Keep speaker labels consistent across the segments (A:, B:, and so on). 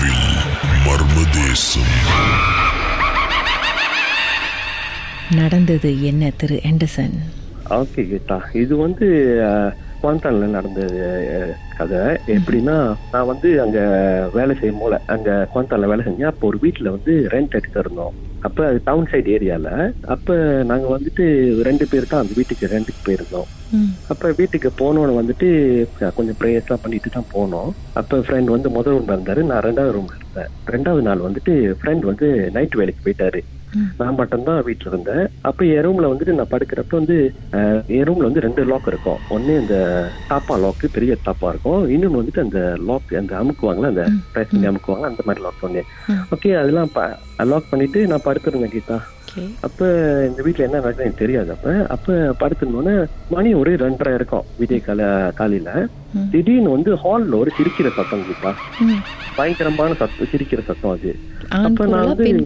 A: கனவில் மர்மதேசம்.
B: நடந்தது என்ன திரு ஆண்டர்சன்?
C: ஓகே கீதா இது வந்து குவாந்தான்ல நடந்த கதை எப்படின்னா நான் வந்து அங்க வேலை செய்யும் போல அங்க குவாந்தான்ல வேலை செஞ்சேன் அப்போ ஒரு வீட்டுல வந்து ரெண்ட் எடுத்து இருந்தோம் அப்ப அது டவுன் சைடு ஏரியால அப்ப நாங்க வந்துட்டு ரெண்டு பேர் தான் அந்த வீட்டுக்கு ரெண்டுக்கு போயிருந்தோம். அப்ப வீட்டுக்கு போனோன்னு வந்துட்டு கொஞ்சம் ப்ரேயர்ஸ் எல்லாம் பண்ணிட்டு தான் போனோம். அப்ப ஃப்ரெண்ட் வந்து முதல் ரூம்ல இருந்தாரு நான் ரெண்டாவது ரூம்ல இருந்தேன். ரெண்டாவது நாள் வந்துட்டு ஃப்ரெண்ட் வந்து நைட் வேலைக்கு போயிட்டாரு. நான் மட்டும்தான் வீட்டுல இருந்தேன் அப்ப என் ரூம்ல வந்துட்டு நான் படுக்கிறப்ப வந்து என் ரூம்ல வந்து ரெண்டு லாக் இருக்கும். ஒண்ணு இந்த டாப்பா லாக் பெரிய டாப்பா இருக்கும். இன்னொன்னு வந்துட்டு அந்த லாக் அந்த அமுக்குவாங்கல்ல அந்த ப்ரெஸ் பண்ணி அமுக்குவாங்க. அந்த மாதிரி லாக் ஒண்ணு ஓகே அதெல்லாம் லாக் பண்ணிட்டு நான் படுத்திருந்தேன் கீதா. அப்ப இந்த வீட்ல என்ன நடக்குது எனக்கு தெரியாது. அப்ப அப்ப படுத்திருந்தோன்னே மணி ஒரு ரெண்டரை இருக்கும். விடிய கால காலையில. திடீர்னு வந்து ஹால்ல ஒரு சிரிக்கிற சத்தம் கீதா. பயங்கரமான சத்தம் சிரிக்கிற சத்தம் அது. அப்ப நான் வந்து-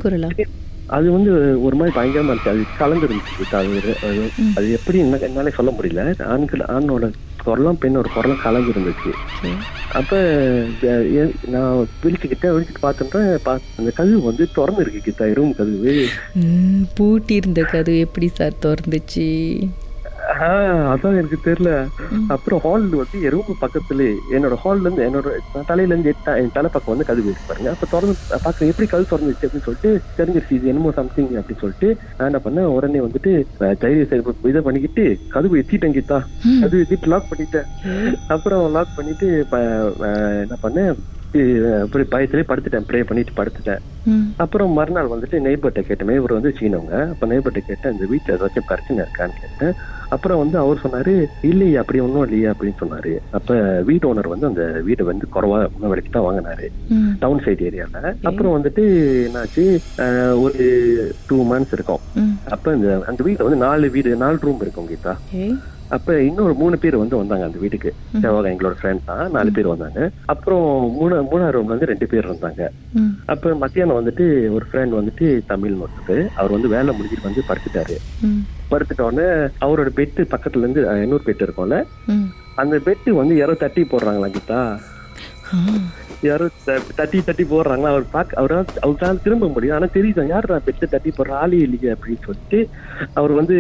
C: அது வந்து ஒரு மாதிரி பயங்கரமா இருந்துச்சு. அது கலந்து இருந்துச்சு கீதா. அது அது- எப்படி என்ன என்னாலே சொல்ல முடியல. ஆண்கள் ஆணோட குரலும் பெண்ணோட குரலும் கலந்து இருந்துச்சு
B: ஓகே
C: அப்ப நான் விழிச்சுக்கிட்டேன். விழிச்சுட்டு பார்த்துட்டேன் பா- அந்த கதவு வந்து திறந்து இருக்கு கீதா ரூம் கதவு.
B: பூட்டி இருந்த கதவு எப்படி சார் திறந்துச்சு?
C: அதான் எனக்கு தெரியல. அப்புறம் ஹால் வந்து என் ரூம் பக்கத்துல என்னோட ஹால்ல இருந்து என்னோட தலையில இருந்து எட்ட- என் தலை பக்கம் வந்து கதவு பாருங்க. அப்ப திறந்து பாக்க எப்படி கதவு திறந்துச்சு அப்படின்னு சொல்லிட்டு தெரிஞ்சிருச்சு இது என்னமோ சம்திங் அப்படின்னு சொல்லிட்டு நான் என்ன பண்ணேன் உடனே வந்துட்டு தைரிய இதை பண்ணிக்கிட்டு கதவு எத்திட்டேன் கீதா. கதவு எத்திட்டு லாக் பண்ணிட்டேன். அப்புறம் லாக் பண்ணிட்டு என்ன பண்ணேன் அப்படி பயத்திலே படுத்துட்டேன். ப்ரே பண்ணிட்டு படுத்துட்டேன். அப்புறம் மறுநாள் வந்துட்டு நெய்பர்ட்ட கேட்டேன் இவர் வந்து சீனவங்க. அப்ப நெய்பர்ட்ட கேட்டேன் இந்த வீட்டுல ஏதாச்சும் பிரச்சனை இருக்கான்னு கேட்டேன். அப்புறம் வந்து அவர் சொன்னாரு இல்லையே அப்படி ஒன்றும் இல்லையே அப்படின்னு சொன்னாரு. அப்ப வீட்டு ஓனர் வந்து அந்த வீடை வந்து குறவா இன்னும் விலைக்கு தான் வாங்கினாரு. டவுன் சைட் ஏரியால. அப்புறம் வந்துட்டு என்னாச்சு ஒரு டூ மந்த்ஸ் இருக்கும். அப்ப இந்த அந்த வீட்டுல வந்து நாலு வீடு நாலு ரூம் இருக்கும் கீதா. அப்ப இன்னொரு மூணு பேர் வந்து வந்தாங்க அந்த வீட்டுக்கு. சேவாக எங்களோட ஃப்ரெண்ட் தான். நாலு பேர் வந்தாங்க. அப்புறம் மூணு மூணாவது ரூம்ல வந்து ரெண்டு பேர் இருந்தாங்க. அப்ப மத்தியானம் வந்துட்டு ஒரு ஃப்ரெண்ட் வந்துட்டு தமிழ் ஒருத்தர் அவர் வந்து வேலை முடிஞ்சிட்டு வந்து படுத்துட்டாரு.
B: ம்.
C: படுத்துட்ட உடனே அவரோட பெட்டு பக்கத்துல இருந்து இன்னொரு பெட் இருக்கும்ல. அந்த பெட்டு வந்து யாரோ தட்டி போடுறாங்களா கீதா. யாரோ தட்டி தட்டி போடுறாங்களா? அவர் பார்க்க அவரால் அவரால் திரும்ப முடியும் ஆனா தெரியுது யாரா பெட்டு தட்டி போடுற ஆளே இல்லையே அப்படின்னு சொல்லிட்டு அவர் வந்து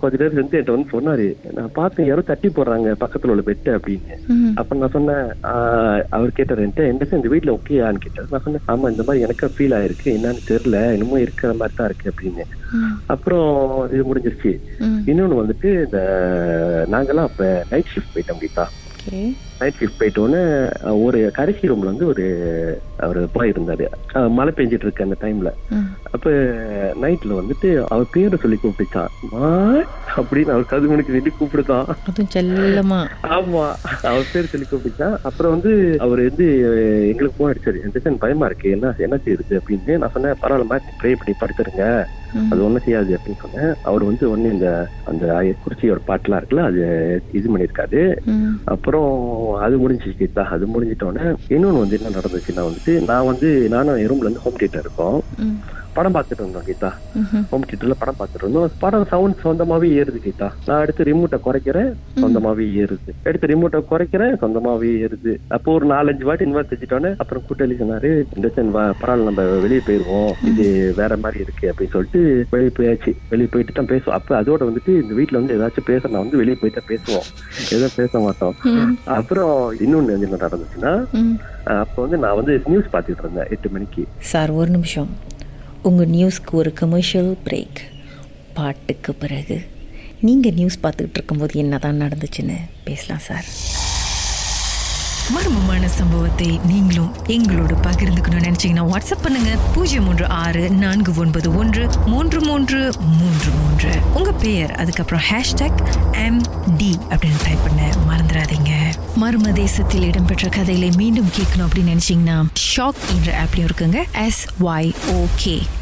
C: கொஞ்ச நேரம் வந்து என்கிட்ட வந்து சொன்னாரு. நான் பார்த்தேன் யாரோ தட்டி போடுறாங்க பக்கத்துல உள்ள பெட்டு அப்படின்னு. அப்ப நான் சொன்னேன் அவர் கேட்டார் என்கிட்ட என்ன இந்த வீட்ல ஓகேயான்னு கேட்டார். நான் சொன்னேன் ஆமா இந்த மாதிரி எனக்கு ஃபீல் ஆயிருக்கு. என்னன்னு தெரியல இன்னமும் இருக்கிற மாதிரி தான் இருக்கு அப்படின்னு. அப்புறம் இது முடிஞ்சிருச்சு. இன்னொன்னு வந்துட்டு இந்த நாங்கெல்லாம் அப்ப நைட் ஷிஃப்ட் போயிட்டோம் கீதா. நைட் ஷிஃப்ட் போயிட்டோன்னு ஒரு கடைசி ரூம்ல வந்து ஒரு அவர் போய் இருந்தாரு. மழை பெஞ்சிட்டு இருக்கு அந்த டைம்ல அப்ப நைட்ல வந்துட்டு அவர் பேரை சொல்லி கூப்பிட்டுச்சான் அப்படின்னு அவர் கதுமனுக்கு வேண்டி கூப்பிடுதான்.
B: அதுவும் செல்லமா?
C: ஆமா. அவர் பேர் சொல்லி கூப்பிட்டுச்சான் அப்புறம் வந்து அவர் வந்து எங்களுக்கு போன் அடிச்சாரு. பயமா இருக்கு. என்ன என்ன செய்யுது? அப்படின்னு நான் சொன்னேன். பரவாயில்ல ப்ரே பண்ணி படுத்துருங்க. அது ஒண்ணும் செய்யாது அப்படின்னு சொன்னேன். அவர் வந்து ஒண்ணு இந்த அந்த குறிச்சியோட பாட்டுலாம் இருக்குல்ல அது இது பண்ணியிருக்காரு. அப்புறம் அது முடிஞ்சிச்சு அது முடிஞ்சிட்டோன்னே இன்னொன்னு வந்து என்ன நடந்துச்சுன்னா வந்துட்டு நான் வந்து நானும் என் ரூம்ல இருந்து ஹோம் தியேட்டர் இருக்கோம். படம் பார்த்துட்டு இருந்தோம் கீதா. ஹோம் தியேட்டர்ல படம் பார்த்துட்டு இருந்தோம் படம் சவுண்ட் சொந்தமாவே ஏறுது கீதா. நான் அடுத்து ரிமோட்டை குறைக்கிறேன் சொந்தமாவே ஏறுது. எடுத்து ரிமோட்டை குறைக்கிறேன் சொந்தமாவே ஏறுது. அப்போ ஒரு நாலஞ்சு வாட்டி இன்வெஸ்ட் வச்சுட்டோன்னே அப்புறம் கூட்டாளி சொன்னாரு இந்த பரவாயில்ல நம்ம வெளியே போயிருவோம். இது வேற மாதிரி இருக்கு அப்படின்னு சொல்லிட்டு வெளியே போயாச்சு. வெளியே போயிட்டு தான் பேசுவோம். அப்ப அதோட வந்துட்டு இந்த வீட்ல வந்து ஏதாச்சும் பேச நான் வந்து வெளியே போயிட்டு தான் பேசுவோம். எதுவும் பேச மாட்டோம். அப்புறம் இன்னொன்னு என்ன நடந்துச்சுன்னா அப்போ வந்து நான் வந்து நியூஸ் பார்த்துட்டு இருந்தேன் எட்டு மணிக்கு.
B: சார் ஒரு நிமிஷம். உங்கள் நியூஸ்க்கு ஒரு கமர்ஷியல் பிரேக் பாட்டுக்கு பிறகு நீங்கள் நியூஸ் பார்த்துக்கிட்டு இருக்கும்போது என்ன தான் நடந்துச்சுன்னு பேசலாம் சார்.
D: மர்மமான சம்பவத்தை நீங்களும் எங்களோடு பகிர்ந்துக்கணும்னு நினைச்சீங்கன்னா வாட்ஸ்அப் பண்ணுங்க. பூஜ்ஜியம் மூன்று ஆறு நான்கு ஒன்பது ஒன்று மூன்று மூன்று மூன்று மூன்று. உங்க பெயர் அதுக்கப்புறம் ஹேஷ்டாக் எம் டி அப்படின்னு டைப் பண்ண மறந்துடாதீங்க. மர்ம தேசத்தில் இடம்பெற்ற கதைகளை மீண்டும் கேட்கணும் அப்படின்னு நினைச்சீங்கன்னா ஷாக் என்ற ஆப்லயும் இருக்குங்க. S Y okay